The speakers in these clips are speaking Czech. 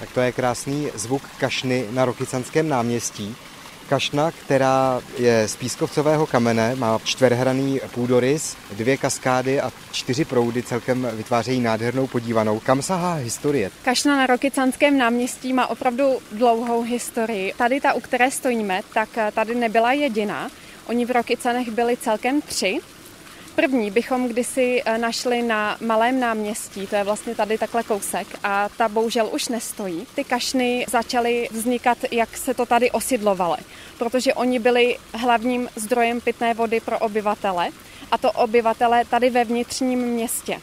Tak to je krásný zvuk kašny na Rokycanském náměstí. Kašna, která je z pískovcového kamene, má čtverhraný půdorys, dvě kaskády a čtyři proudy celkem vytvářejí nádhernou podívanou. Kam sahá historie? Kašna na Rokycanském náměstí má opravdu dlouhou historii. Tady ta, u které stojíme, tak tady nebyla jediná. Oni v Rokycanech byli celkem tři. První bychom kdysi eh, našli na Malém náměstí, to je vlastně tady takhle kousek a ta bohužel už nestojí. Ty kašny začaly vznikat, jak se to tady osidlovalo, protože oni byli hlavním zdrojem pitné vody pro obyvatele a to obyvatele tady ve vnitřním městě.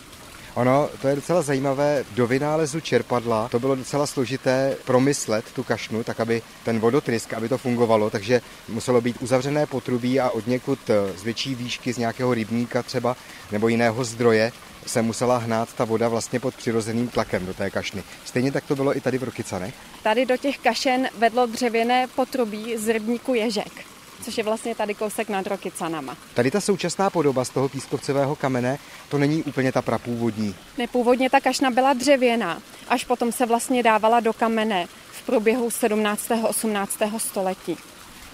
Ono, to je docela zajímavé, do vynálezu čerpadla to bylo docela složité promyslet tu kašnu, tak aby ten vodotrysk, aby to fungovalo, takže muselo být uzavřené potrubí a od někud eh, z větší výšky, z nějakého rybníka třeba, nebo jiného zdroje, se musela hnát ta voda vlastně pod přirozeným tlakem do té kašny. Stejně tak to bylo i tady v Rokycanech. Tady do těch kašen vedlo dřevěné potrubí z rybníku Ježek což je vlastně tady kousek nad Rokycanama. Tady ta současná podoba z toho pískovcového kamene, to není úplně ta prapůvodní. Nepůvodně ta kašna byla dřevěná, až potom se vlastně dávala do kamene v průběhu 17. 18. století.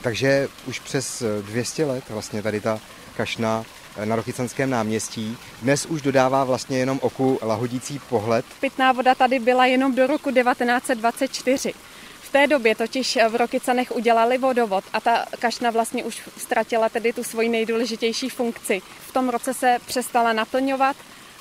Takže už přes 200 let vlastně tady ta kašna na Rokycanském náměstí. Dnes už dodává vlastně jenom oku lahodící pohled. Pitná voda tady byla jenom do roku 1924 té době totiž v Rokycanech udělali vodovod a ta kašna vlastně už ztratila tedy tu svoji nejdůležitější funkci. V tom roce se přestala naplňovat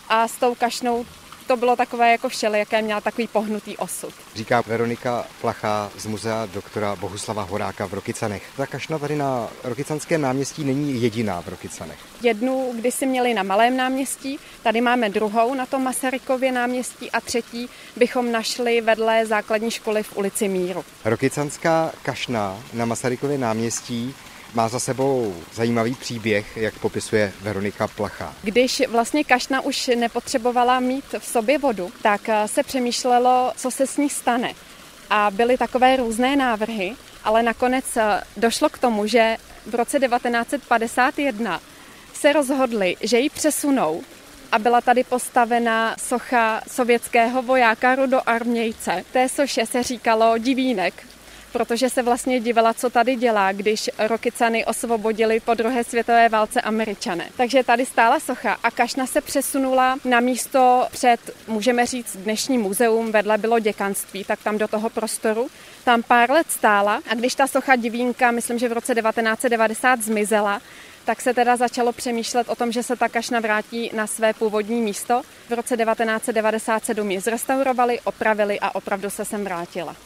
a s tou kašnou to bylo takové jako jaké měla takový pohnutý osud. Říká Veronika Plachá z muzea doktora Bohuslava Horáka v Rokycanech. Ta kašna tady na Rokycanském náměstí není jediná v Rokycanech. Jednu když si měli na Malém náměstí, tady máme druhou na tom Masarykově náměstí a třetí bychom našli vedle základní školy v ulici Míru. Rokycanská kašna na Masarykově náměstí má za sebou zajímavý příběh, jak popisuje Veronika Placha. Když vlastně kašna už nepotřebovala mít v sobě vodu, tak eh, se přemýšlelo, co se s ní stane. A byly takové různé návrhy, ale nakonec eh, došlo k tomu, že v roce 1951 se rozhodli, že ji přesunou a byla tady postavena socha sovětského vojáka Rudo Armějce. Té soše se říkalo Divínek, protože se vlastně divila, co tady dělá, když Rokycany osvobodili po druhé světové válce američané. Takže tady stála socha a kašna se přesunula na místo před, můžeme říct, dnešní muzeum, vedle bylo děkanství, tak tam do toho prostoru. Tam pár let stála a když ta socha divínka, myslím, že v roce 1990 zmizela, tak se teda začalo přemýšlet o tom, že se ta kašna vrátí na své původní místo. V roce 1997 ji zrestaurovali, opravili a opravdu se sem vrátila.